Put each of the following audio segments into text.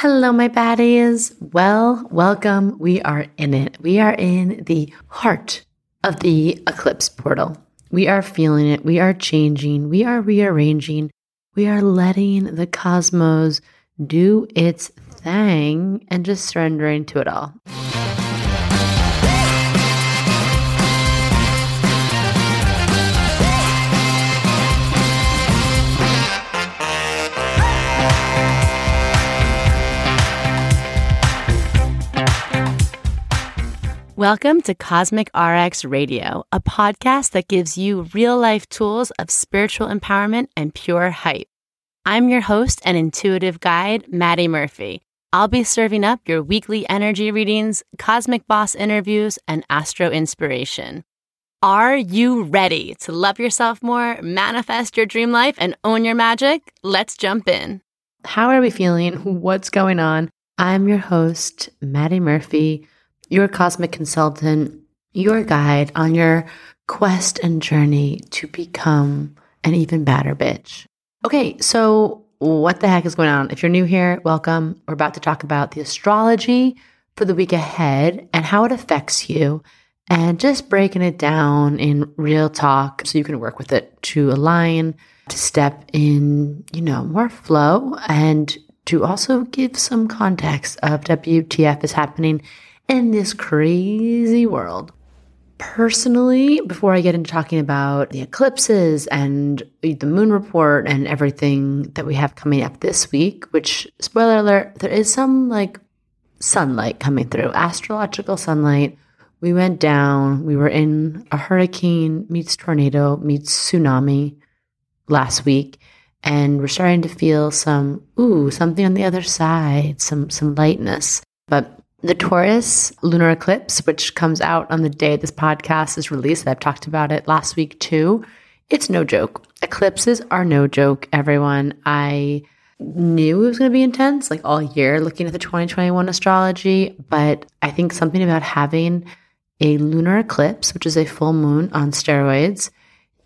Hello, my baddies. Well, welcome. We are in it. We are in the heart of the eclipse portal. We are feeling it. We are changing. We are rearranging. We are letting the cosmos do its thing and just surrendering to it all. Welcome to Cosmic RX Radio, a podcast that gives you real life tools of spiritual empowerment and pure hype. I'm your host and intuitive guide, Maddie Murphy. I'll be serving up your weekly energy readings, cosmic boss interviews, and astro inspiration. Are you ready to love yourself more, manifest your dream life, and own your magic? Let's jump in. How are we feeling? What's going on? I'm your host, Maddie Murphy your cosmic consultant, your guide on your quest and journey to become an even badder bitch. Okay, so what the heck is going on? If you're new here, welcome. We're about to talk about the astrology for the week ahead and how it affects you and just breaking it down in real talk so you can work with it to align, to step in, you know, more flow and to also give some context of WTF is happening in this crazy world. Personally, before I get into talking about the eclipses and the moon report and everything that we have coming up this week, which, spoiler alert, there is some like sunlight coming through, astrological sunlight. We went down, we were in a hurricane meets tornado meets tsunami last week and we're starting to feel some ooh something on the other side some some lightness but the Taurus lunar eclipse, which comes out on the day this podcast is released. I've talked about it last week too. It's no joke. Eclipses are no joke, everyone. I knew it was going to be intense like all year looking at the 2021 astrology, but I think something about having a lunar eclipse, which is a full moon on steroids,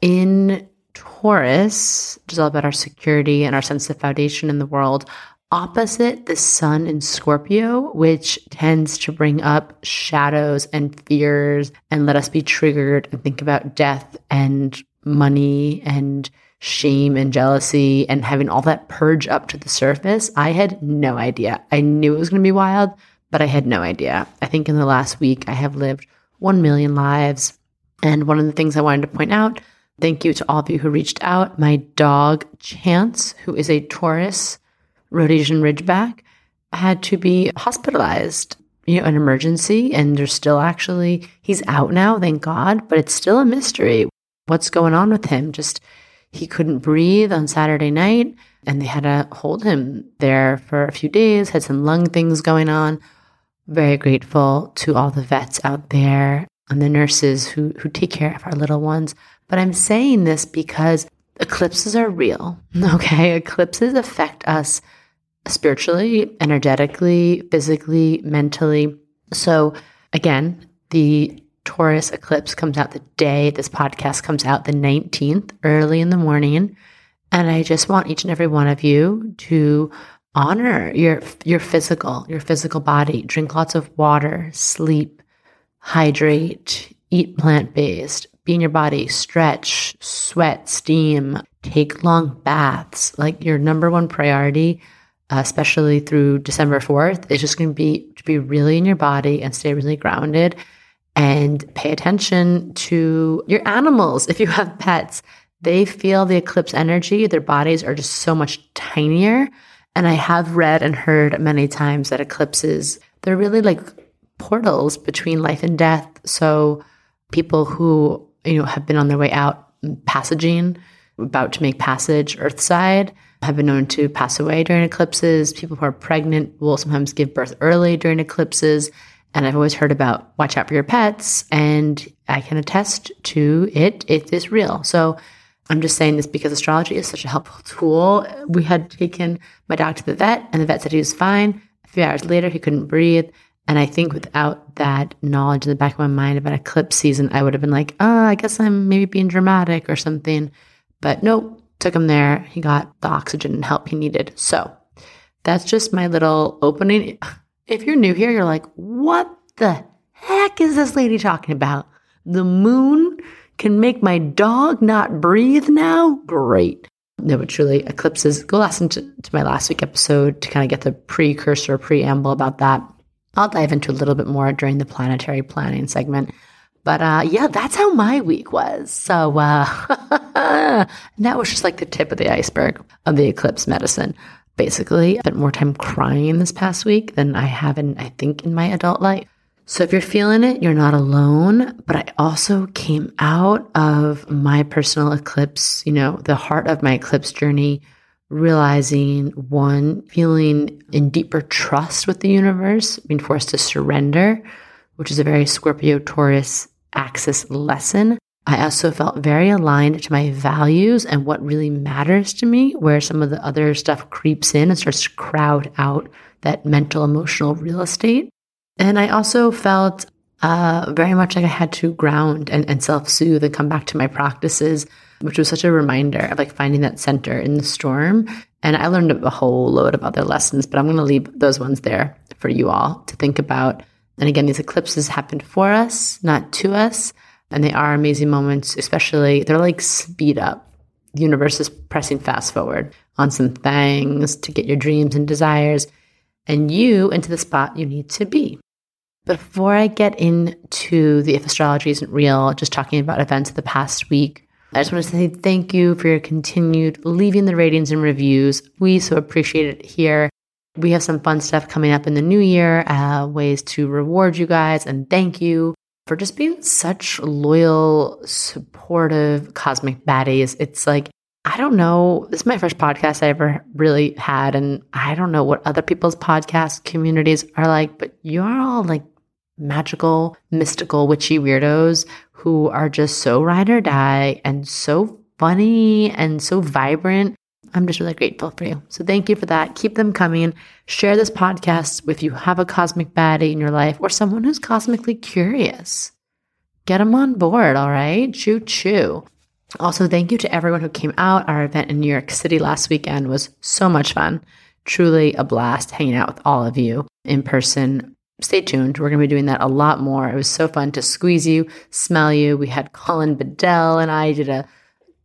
in Taurus, which is all about our security and our sense of foundation in the world, opposite the sun in Scorpio, which tends to bring up shadows and fears and let us be triggered and think about death and money and shame and jealousy and having all that purge up to the surface. I had no idea. I knew it was going to be wild, but I had no idea. I think in the last week, I have lived 1 million lives. And one of the things I wanted to point out, thank you to all of you who reached out. My dog, Chance, who is a Taurus, Rhodesian Ridgeback, had to be hospitalized, you know, an emergency. And there's still actually, he's out now, thank God, but it's still a mystery. What's going on with him? Just, he couldn't breathe on Saturday night and they had to hold him there for a few days, had some lung things going on. Very grateful to all the vets out there and the nurses who, who take care of our little ones. But I'm saying this because eclipses are real. Okay. Eclipses affect us spiritually, energetically, physically, mentally. So, again, the Taurus eclipse comes out the day this podcast comes out, the 19th, early in the morning. And I just want each and every one of you to honor your your physical, your physical body. Drink lots of water, sleep, hydrate, eat plant-based, be in your body, stretch, sweat, steam, take long baths. Like your number one priority Uh, especially through December 4th, it's just going to be to be really in your body and stay really grounded and pay attention to your animals. If you have pets, they feel the eclipse energy. Their bodies are just so much tinier. And I have read and heard many times that eclipses, they're really like portals between life and death. So people who, you know, have been on their way out passaging, about to make passage earthside, have been known to pass away during eclipses. People who are pregnant will sometimes give birth early during eclipses. And I've always heard about watch out for your pets. And I can attest to it. It is real. So I'm just saying this because astrology is such a helpful tool. We had taken my dog to the vet, and the vet said he was fine. A few hours later, he couldn't breathe. And I think without that knowledge in the back of my mind about eclipse season, I would have been like, oh, I guess I'm maybe being dramatic or something. But nope, took him there. He got the oxygen and help he needed. So That's just my little opening. If you're new here, you're like, what the heck is this lady talking about? The moon can make my dog not breathe now? Great. No, but truly, eclipses, go listen to, to my last week episode to kind of get the precursor, preamble about that. I'll dive into a little bit more during the planetary planning segment. But uh, yeah, that's how my week was. So uh, that was just like the tip of the iceberg of the eclipse medicine. Basically, I spent more time crying this past week than I have in, I think, in my adult life. So if you're feeling it, you're not alone. But I also came out of my personal eclipse, you know, the heart of my eclipse journey, realizing one, feeling in deeper trust with the universe, being forced to surrender, which is a very Scorpio Taurus axis lesson. I also felt very aligned to my values and what really matters to me, where some of the other stuff creeps in and starts to crowd out that mental, emotional real estate. And I also felt uh, very much like I had to ground and, and self soothe and come back to my practices, which was such a reminder of like finding that center in the storm. And I learned a whole load of other lessons, but I'm going to leave those ones there for you all to think about. And again, these eclipses happened for us, not to us. And they are amazing moments, especially they're like speed up. The universe is pressing fast forward on some things to get your dreams and desires and you into the spot you need to be. Before I get into the If Astrology Isn't Real, just talking about events of the past week, I just want to say thank you for your continued leaving the ratings and reviews. We so appreciate it here. We have some fun stuff coming up in the new year, uh, ways to reward you guys and thank you for just being such loyal, supportive cosmic baddies. It's like, I don't know. This is my first podcast I ever really had. And I don't know what other people's podcast communities are like, but you're all like magical, mystical, witchy weirdos who are just so ride or die and so funny and so vibrant. I'm just really grateful for you. So thank you for that. Keep them coming. Share this podcast if you have a cosmic baddie in your life or someone who's cosmically curious. Get them on board, all right? Choo choo. Also, thank you to everyone who came out. Our event in New York City last weekend was so much fun. Truly a blast hanging out with all of you in person stay tuned. We're going to be doing that a lot more. It was so fun to squeeze you, smell you. We had Colin Bedell and I did a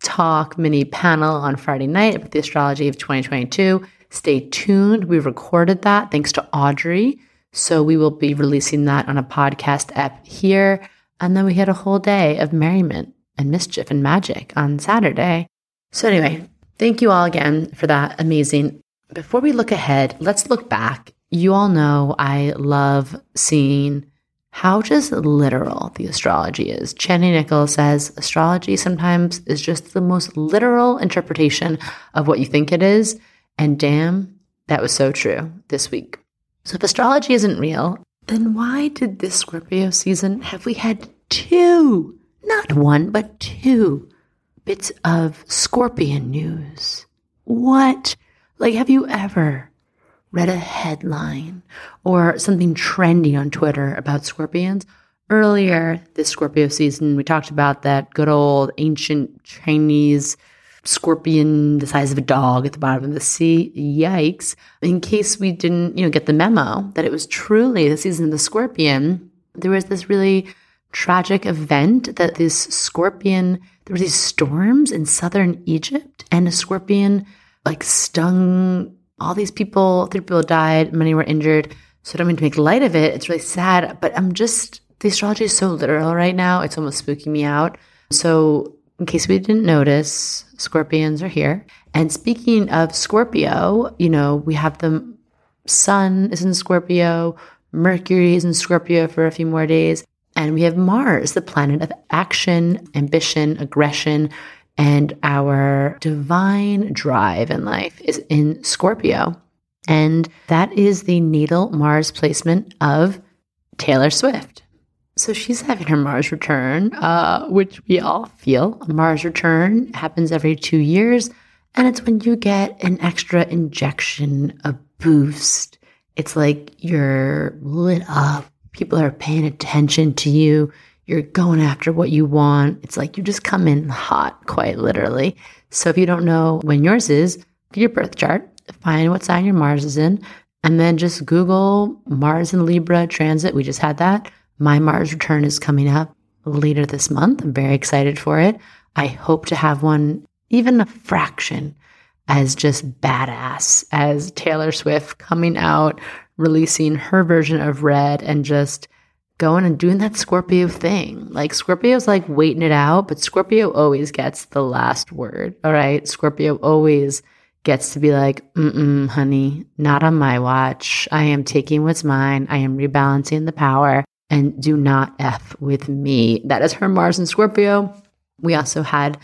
talk mini panel on Friday night about the astrology of 2022. Stay tuned. We recorded that thanks to Audrey. So we will be releasing that on a podcast app here. And then we had a whole day of merriment and mischief and magic on Saturday. So, anyway, thank you all again for that amazing. Before we look ahead, let's look back you all know I love seeing how just literal the astrology is. Chani Nicholas says astrology sometimes is just the most literal interpretation of what you think it is. And damn, that was so true this week. So if astrology isn't real, then why did this Scorpio season have we had two, not one, but two bits of scorpion news? What? Like, have you ever read a headline or something trendy on Twitter about scorpions. Earlier this Scorpio season, we talked about that good old ancient Chinese scorpion the size of a dog at the bottom of the sea. Yikes. In case we didn't, you know, get the memo that it was truly the season of the scorpion, there was this really tragic event that this scorpion, there were these storms in southern Egypt and a scorpion like stung all these people, three people died, many were injured. So I don't mean to make light of it. It's really sad, but I'm just, the astrology is so literal right now. It's almost spooking me out. So, in case we didn't notice, scorpions are here. And speaking of Scorpio, you know, we have the sun is in Scorpio, Mercury is in Scorpio for a few more days. And we have Mars, the planet of action, ambition, aggression, and our divine drive in life is in Scorpio. And that is the natal Mars placement of Taylor Swift. So she's having her Mars return, uh, which we all feel. A Mars return happens every two years, and it's when you get an extra injection, a boost. It's like you're lit up. People are paying attention to you. You're going after what you want. It's like you just come in hot, quite literally. So if you don't know when yours is, get your birth chart find what sign your Mars is in, and then just Google Mars and Libra transit. We just had that. My Mars return is coming up later this month. I'm very excited for it. I hope to have one, even a fraction, as just badass as Taylor Swift coming out, releasing her version of Red, and just going and doing that Scorpio thing. Like Scorpio's like waiting it out, but Scorpio always gets the last word. All right. Scorpio always gets to be like, mm honey, not on my watch. I am taking what's mine. I am rebalancing the power and do not F with me. That is her Mars and Scorpio. We also had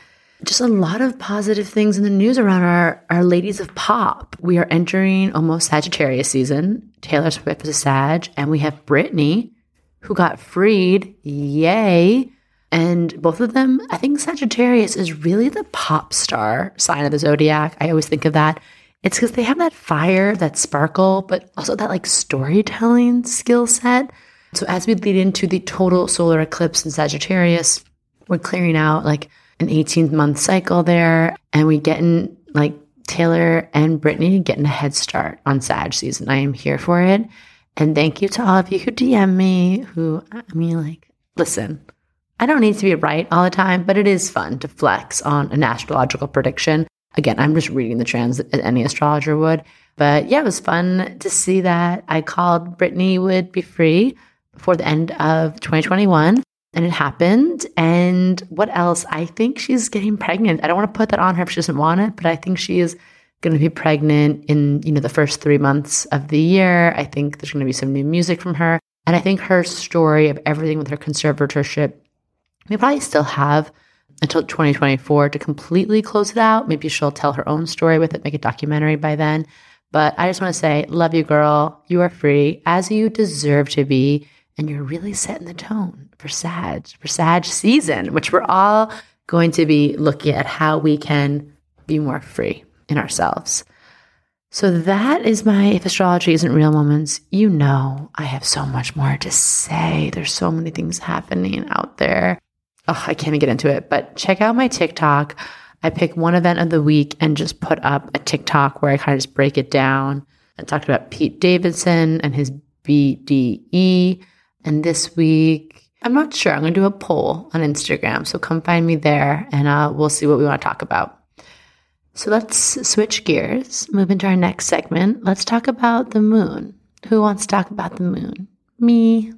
just a lot of positive things in the news around our, our ladies of pop. We are entering almost Sagittarius season. Taylor Swift is a Sag, and we have Britney, who got freed. Yay. And both of them, I think Sagittarius is really the pop star sign of the zodiac. I always think of that. It's because they have that fire, that sparkle, but also that like storytelling skill set. So as we lead into the total solar eclipse in Sagittarius, we're clearing out like an 18 month cycle there and we getting like Taylor and Britney getting a head start on Sag season. I am here for it. And thank you to all of you who DM me, who, I mean, like, listen, I don't need to be right all the time, but it is fun to flex on an astrological prediction. Again, I'm just reading the trends as any astrologer would. But yeah, it was fun to see that I called Britney would be free before the end of 2021. And it happened. And what else? I think she's getting pregnant. I don't want to put that on her if she doesn't want it, but I think she is going to be pregnant in, you know, the first three months of the year. I think there's going to be some new music from her. And I think her story of everything with her conservatorship, we probably still have until 2024 to completely close it out. Maybe she'll tell her own story with it, make a documentary by then. But I just want to say, love you, girl. You are free as you deserve to be. And you're really setting the tone for Sag, for Sag season, which we're all going to be looking at how we can be more free in ourselves. So that is my If Astrology Isn't Real moments. You know, I have so much more to say. There's so many things happening out there. Oh, I can't even get into it, but check out my TikTok. I pick one event of the week and just put up a TikTok where I kind of just break it down. I talked about Pete Davidson and his BDE. And this week, I'm not sure. I'm going to do a poll on Instagram. So come find me there and uh, we'll see what we want to talk about. So let's switch gears, move into our next segment. Let's talk about the moon. Who wants to talk about the moon? Me.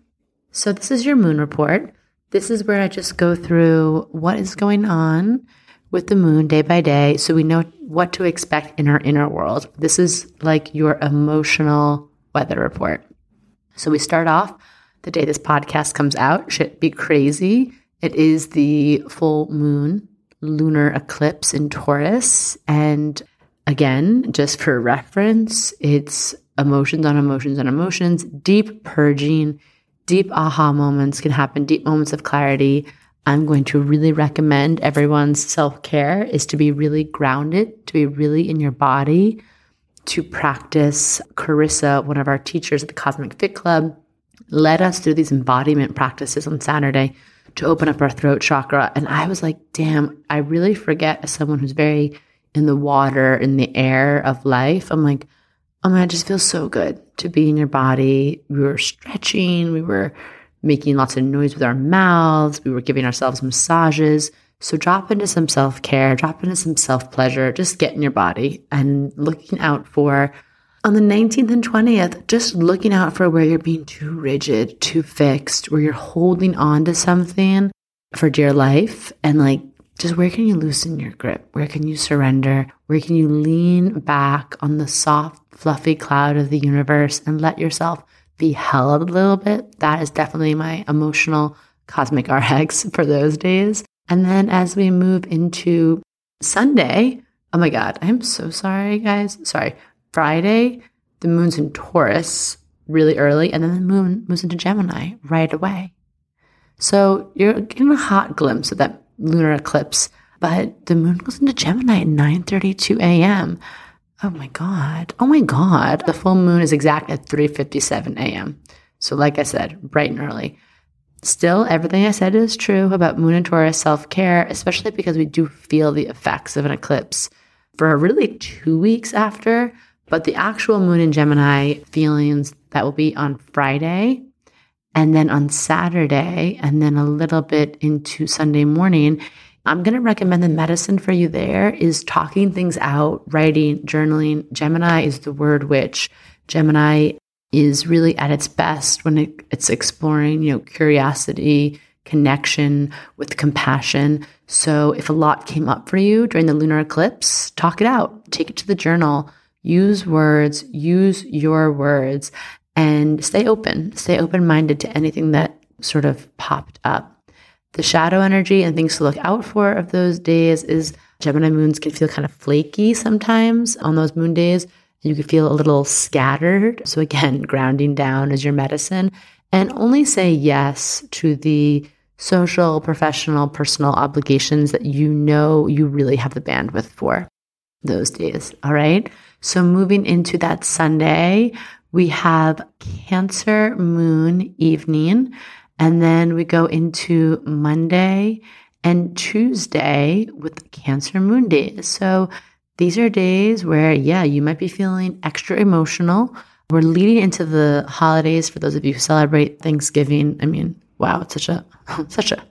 So this is your moon report. This is where I just go through what is going on with the moon day by day so we know what to expect in our inner world. This is like your emotional weather report. So we start off the day this podcast comes out, should be crazy. It is the full moon lunar eclipse in Taurus. And again, just for reference, it's emotions on emotions on emotions, deep purging, deep aha moments can happen, deep moments of clarity. I'm going to really recommend everyone's self care is to be really grounded, to be really in your body, to practice. Carissa, one of our teachers at the Cosmic Fit Club, led us through these embodiment practices on Saturday to open up our throat chakra. And I was like, damn, I really forget as someone who's very in the water, in the air of life. I'm like, oh man, it just feels so good to be in your body. We were stretching, we were making lots of noise with our mouths, we were giving ourselves massages. So drop into some self care, drop into some self pleasure, just get in your body and looking out for on the 19th and 20th, just looking out for where you're being too rigid, too fixed, where you're holding on to something for dear life and like just where can you loosen your grip? Where can you surrender? Where can you lean back on the soft, fluffy cloud of the universe and let yourself be held a little bit? That is definitely my emotional cosmic RX for those days. And then as we move into Sunday, oh my God, I'm so sorry, guys. Sorry. Friday, the moon's in Taurus really early, and then the moon moves into Gemini right away. So you're getting a hot glimpse of that lunar eclipse, but the moon goes into Gemini at 9:32 a.m. Oh my god. Oh my god. The full moon is exact at 3:57 a.m. So like I said, bright and early. Still, everything I said is true about moon and Taurus self-care, especially because we do feel the effects of an eclipse for really 2 weeks after But the actual moon in Gemini feelings that will be on Friday and then on Saturday and then a little bit into Sunday morning. I'm going to recommend the medicine for you there is talking things out, writing, journaling. Gemini is the word which Gemini is really at its best when it, it's exploring, you know, curiosity, connection with compassion. So if a lot came up for you during the lunar eclipse, talk it out, take it to the journal, use words, use your words, and stay open, stay open minded to anything that sort of popped up. The shadow energy and things to look out for of those days is Gemini moons can feel kind of flaky sometimes on those moon days. You can feel a little scattered. So, again, grounding down is your medicine. And only say yes to the social, professional, personal obligations that you know you really have the bandwidth for those days. All right. So, moving into that Sunday, we have Cancer Moon evening, and then we go into Monday and Tuesday with Cancer Moon days. So, these are days where, yeah, you might be feeling extra emotional. We're leading into the holidays for those of you who celebrate Thanksgiving. I mean, wow, it's such a such a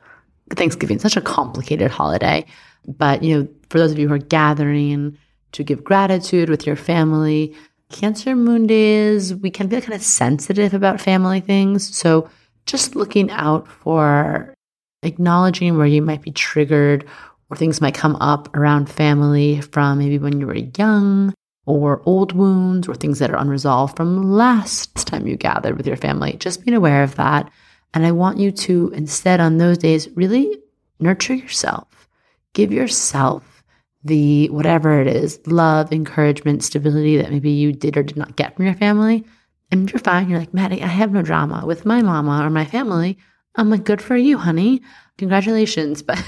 Thanksgiving, such a complicated holiday. But you know, for those of you who are gathering to give gratitude with your family, Cancer moon days, we can be kind of sensitive about family things. So just looking out for acknowledging where you might be triggered or things might come up around family from maybe when you were young or old wounds or things that are unresolved from last time you gathered with your family. Just being aware of that and I want you to instead on those days really nurture yourself. Give yourself the whatever it is love, encouragement, stability that maybe you did or did not get from your family. And you're fine, you're like, Maddie, I have no drama with my mama or my family. I'm like, good for you, honey. Congratulations. But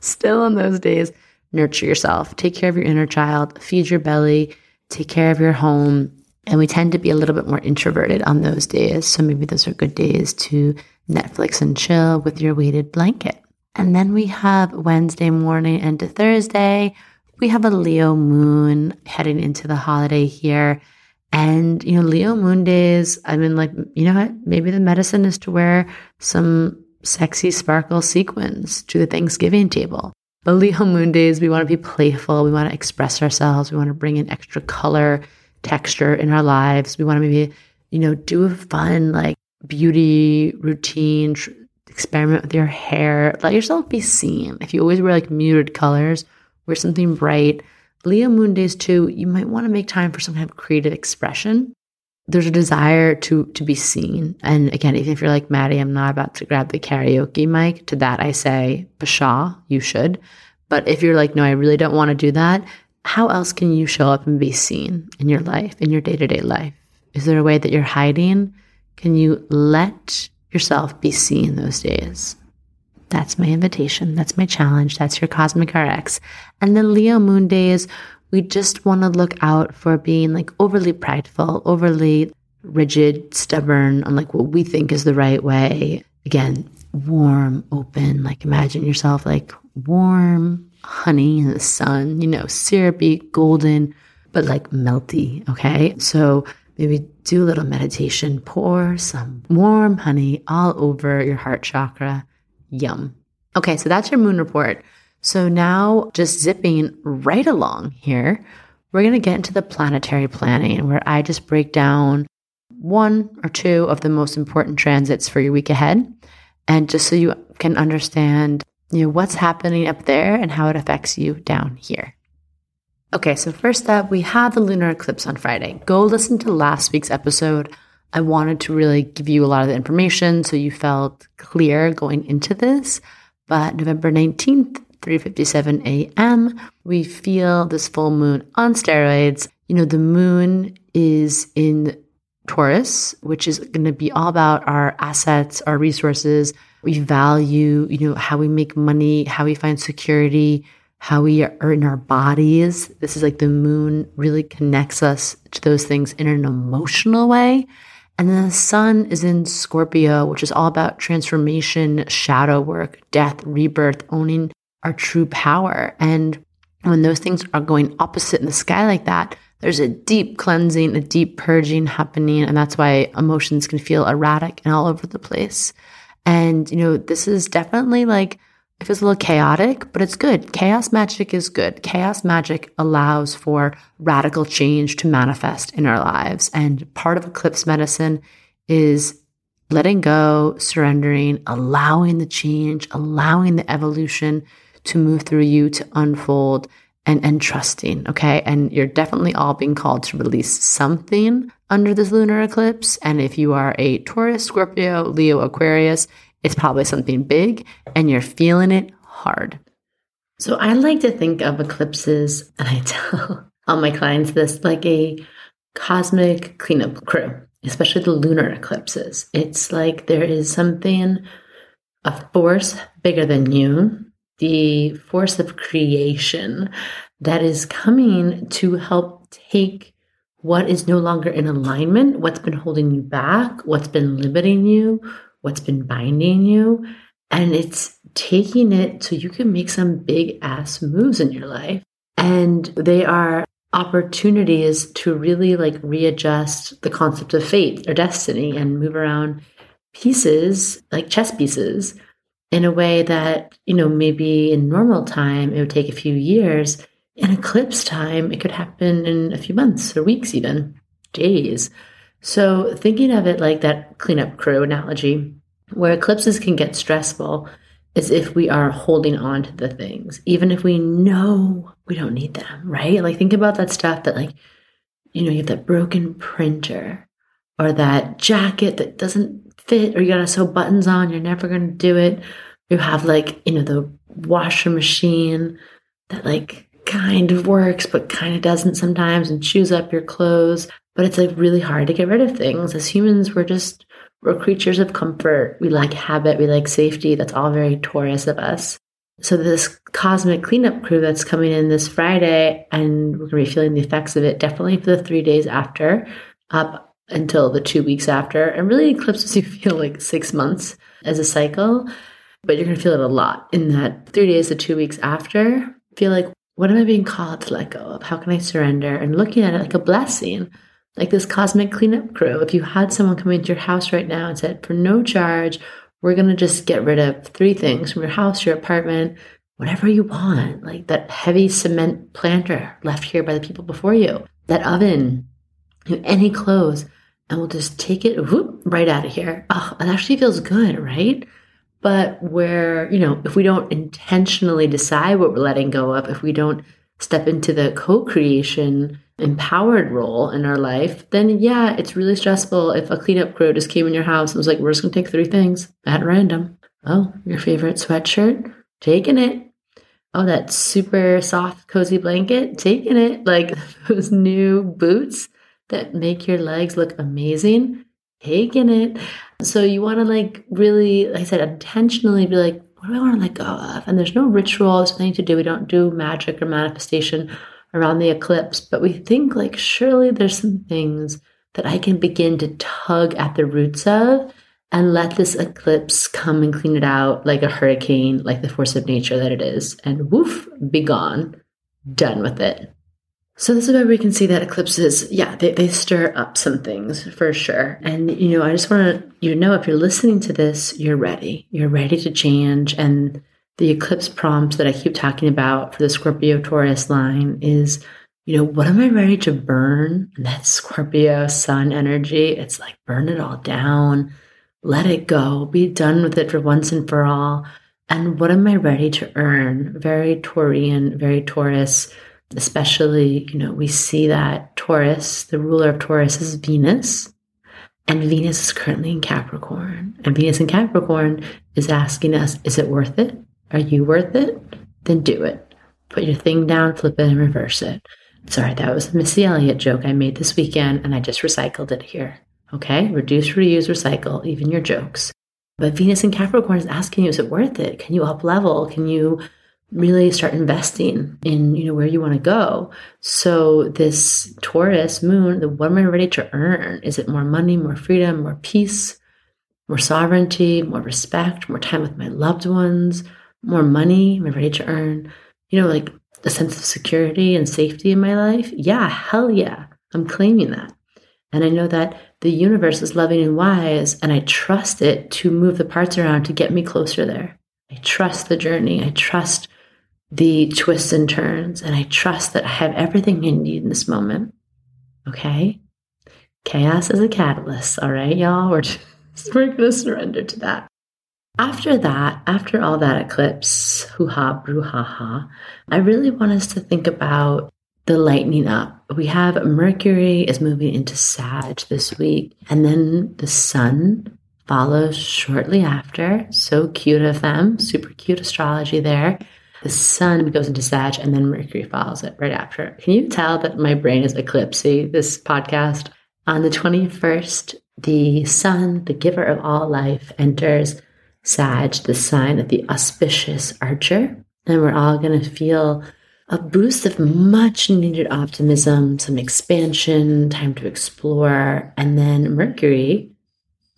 still on those days, nurture yourself. Take care of your inner child, feed your belly, take care of your home, and we tend to be a little bit more introverted on those days. So maybe those are good days to Netflix and chill with your weighted blanket. And then we have Wednesday morning into Thursday. We have a Leo moon heading into the holiday here. And, you know, Leo moon days, I mean, like, you know what? Maybe the medicine is to wear some sexy sparkle sequins to the Thanksgiving table. But Leo moon days, we want to be playful. We want to express ourselves. We want to bring in extra color texture in our lives. We want to maybe, you know, do a fun like beauty routine, tr- experiment with your hair. Let yourself be seen. If you always wear like muted colors, wear something bright. Leo moon days too, you might want to make time for some kind of creative expression. There's a desire to to be seen. And again, even if you're like Maddie, I'm not about to grab the karaoke mic. To that I say, Basha, you should. But if you're like, no, I really don't want to do that, how else can you show up and be seen in your life, in your day to day life? Is there a way that you're hiding? Can you let yourself be seen those days? That's my invitation. That's my challenge. That's your cosmic RX. And then Leo moon days, we just want to look out for being like overly prideful, overly rigid, stubborn on like what we think is the right way. Again, warm, open, like imagine yourself like warm, honey in the sun, you know, syrupy, golden, but like melty. Okay. So maybe do a little meditation, pour some warm honey all over your heart chakra. Yum. Okay. So that's your moon report. So now just zipping right along here, we're going to get into the planetary planning where I just break down one or two of the most important transits for your week ahead. And just so you can understand you know, what's happening up there and how it affects you down here. Okay, so first up, we have the lunar eclipse on Friday. Go listen to last week's episode. I wanted to really give you a lot of the information so you felt clear going into this. But November 19th, 3:57 a.m., we feel this full moon on steroids. You know, the moon is in Taurus, which is going to be all about our assets, our resources, we value, you know, how we make money, how we find security, how we are in our bodies. This is like the moon really connects us to those things in an emotional way. And then the sun is in Scorpio, which is all about transformation, shadow work, death, rebirth, owning our true power. And when those things are going opposite in the sky like that, there's a deep cleansing, a deep purging happening. And that's why emotions can feel erratic and all over the place. And, you know, this is definitely like, it feels a little chaotic, but it's good. Chaos magic is good. Chaos magic allows for radical change to manifest in our lives. And part of eclipse medicine is letting go, surrendering, allowing the change, allowing the evolution to move through you to unfold and, and trusting. Okay. And you're definitely all being called to release something under this lunar eclipse. And if you are a Taurus, Scorpio, Leo, Aquarius, it's probably something big and you're feeling it hard. So I like to think of eclipses, and I tell all my clients this like a cosmic cleanup crew, especially the lunar eclipses. It's like there is something, a force bigger than you, the force of creation that is coming to help take what is no longer in alignment, what's been holding you back, what's been limiting you, what's been binding you. And it's taking it so you can make some big ass moves in your life. And they are opportunities to really like readjust the concept of fate or destiny and move around pieces, like chess pieces, in a way that, you know, maybe in normal time it would take a few years. In eclipse time, it could happen in a few months or weeks, even days. So, thinking of it like that cleanup crew analogy, where eclipses can get stressful, is if we are holding on to the things, even if we know we don't need them, right? Like, think about that stuff that, like, you know, you have that broken printer or that jacket that doesn't fit, or you gotta sew buttons on, you're never gonna do it. You have, like, you know, the washer machine that, like, kind of works, but kind of doesn't sometimes and chews up your clothes. But it's like really hard to get rid of things. As humans, we're just we're creatures of comfort. We like habit. We like safety. That's all very Taurus of us. So this cosmic cleanup crew that's coming in this Friday, and we're going to be feeling the effects of it definitely for the three days after, up until the two weeks after. And really eclipses you feel like six months as a cycle, but you're going to feel it a lot in that three days to two weeks after. Feel like, what am I being called to let go of? How can I surrender? And looking at it like a blessing like this cosmic cleanup crew. If you had someone come into your house right now and said, for no charge, we're going to just get rid of three things from your house, your apartment, whatever you want, like that heavy cement planter left here by the people before you, that oven, any clothes, and we'll just take it whoop, right out of here. Oh, it actually feels good, right? But where, you know, if we don't intentionally decide what we're letting go of, if we don't step into the co creation empowered role in our life, then yeah, it's really stressful if a cleanup crew just came in your house and was like, we're just gonna take three things at random. Oh, your favorite sweatshirt? Taking it. Oh, that super soft, cozy blanket? Taking it. Like those new boots that make your legs look amazing? Taking it. So you wanna like really, like I said, intentionally be like, what do I wanna let go of? And there's no ritual, there's nothing to do. We don't do magic or manifestation around the eclipse, but we think like surely there's some things that I can begin to tug at the roots of and let this eclipse come and clean it out like a hurricane, like the force of nature that it is, and woof, be gone, done with it. So this is where we can see that eclipses, yeah, they, they stir up some things for sure. And you know, I just want to you know if you're listening to this, you're ready. You're ready to change and the eclipse prompt that I keep talking about for the Scorpio Taurus line is, you know, what am I ready to burn? And that Scorpio sun energy, it's like burn it all down, let it go, be done with it for once and for all. And what am I ready to earn? Very Taurian, very Taurus, especially, you know, we see that Taurus, the ruler of Taurus is Venus. And Venus is currently in Capricorn. And Venus in Capricorn is asking us, is it worth it? Are you worth it? Then do it. Put your thing down, flip it, and reverse it. Sorry, that was a Missy Elliott joke I made this weekend, and I just recycled it here. Okay? Reduce, reuse, recycle, even your jokes. But Venus and Capricorn is asking you, is it worth it? Can you up level? Can you really start investing in you know where you want to go so this taurus moon the what am i ready to earn is it more money more freedom more peace more sovereignty more respect more time with my loved ones more money am I ready to earn? You know, like a sense of security and safety in my life? Yeah, hell yeah. I'm claiming that. And I know that the universe is loving and wise, and I trust it to move the parts around to get me closer there. I trust the journey. I trust the twists and turns, and I trust that I have everything I need in this moment. Okay? Chaos is a catalyst, all right, y'all? We're just, we're going to surrender to that. After that, after all that eclipse, hoo ha, brouhaha, I really want us to think about the lightening up. We have Mercury is moving into Sag this week, and then the Sun follows shortly after. So cute of them, super cute astrology there. The Sun goes into Sag, and then Mercury follows it right after. Can you tell that my brain is eclipsy this podcast? On the 21st, the Sun, the giver of all life, enters Sag, the sign of the auspicious archer. And we're all going to feel a boost of much needed optimism, some expansion, time to explore. And then Mercury,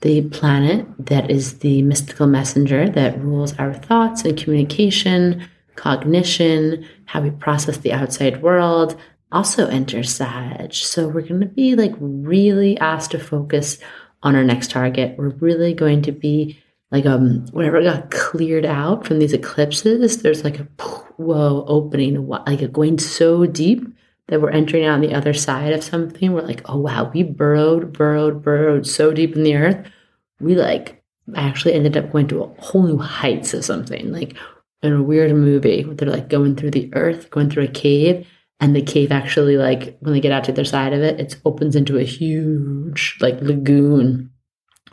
the planet that is the mystical messenger that rules our thoughts and communication, cognition, how we process the outside world, also enters Sag. So we're going to be like really asked to focus on our next target. We're really going to be like um whatever got cleared out from these eclipses there's like a whoa opening like a going so deep that we're entering on the other side of something. We're like oh wow we burrowed burrowed burrowed so deep in the earth. We like actually ended up going to a whole new heights of something like in a weird movie they're like going through the earth going through a cave and the cave actually like when they get out to the other side of it it opens into a huge like lagoon.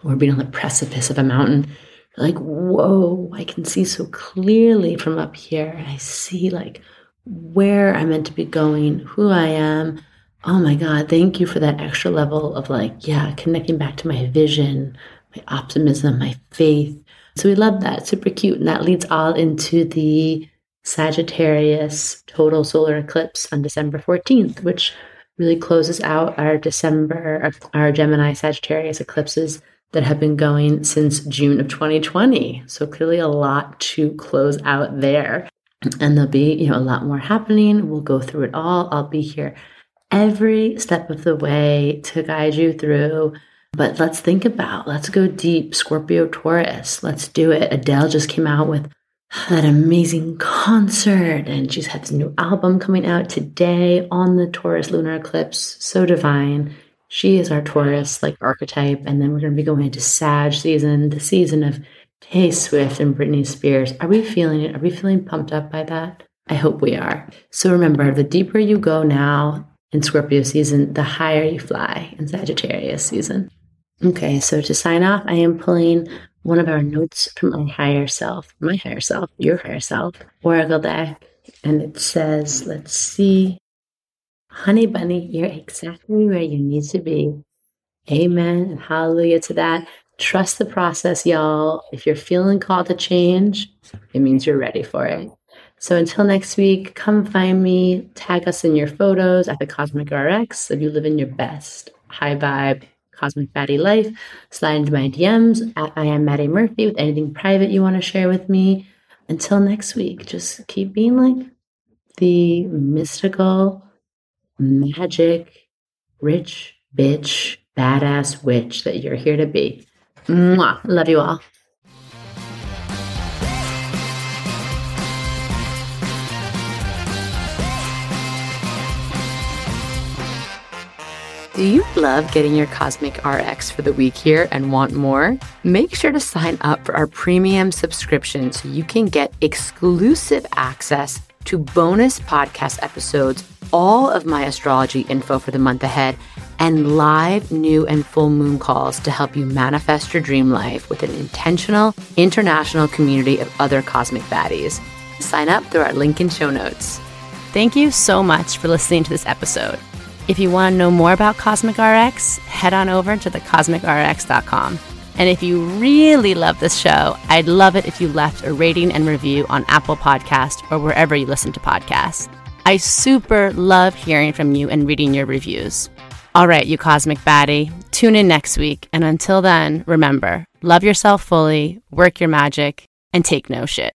Or being on the precipice of a mountain like, whoa, I can see so clearly from up here. I see like where I'm meant to be going, who I am. Oh my God, thank you for that extra level of like, yeah, connecting back to my vision, my optimism, my faith. So we love that. Super cute. And that leads all into the Sagittarius total solar eclipse on December 14th, which really closes out our December, our Gemini Sagittarius eclipses that have been going since June of 2020. So clearly a lot to close out there. And there'll be, you know, a lot more happening. We'll go through it all. I'll be here every step of the way to guide you through. But let's think about, let's go deep. Scorpio Taurus, let's do it. Adele just came out with that amazing concert and she's had this new album coming out today on the Taurus lunar eclipse. So divine. She is our Taurus like archetype. And then we're going to be going into Sag season, the season of Tay Swift and Britney Spears. Are we feeling it? Are we feeling pumped up by that? I hope we are. So remember, the deeper you go now in Scorpio season, the higher you fly in Sagittarius season. Okay, so to sign off, I am pulling one of our notes from our higher self, my higher self, your higher self, Oracle deck. And it says, let's see, Honey bunny, you're exactly where you need to be. Amen and hallelujah to that. Trust the process, y'all. If you're feeling called to change, it means you're ready for it. So until next week, come find me, tag us in your photos at the Cosmic RX so you live in your best high vibe, cosmic baddie life. Slide into my DMs at I am Maddie Murphy with anything private you want to share with me. Until next week, just keep being like the mystical magic, rich, bitch, badass witch that you're here to be. Mwah. Love you all. Do you love getting your Cosmic RX for the week here and want more? Make sure to sign up for our premium subscription so you can get exclusive access to bonus podcast episodes all of my astrology info for the month ahead, and live new and full moon calls to help you manifest your dream life with an intentional international community of other cosmic baddies. Sign up through our link in show notes. Thank you so much for listening to this episode. If you want to know more about Cosmic RX, head on over to thecosmicrx.com. And if you really love this show, I'd love it if you left a rating and review on Apple Podcast or wherever you listen to podcasts. I super love hearing from you and reading your reviews. All right, you cosmic baddie, tune in next week. And until then, remember love yourself fully, work your magic, and take no shit.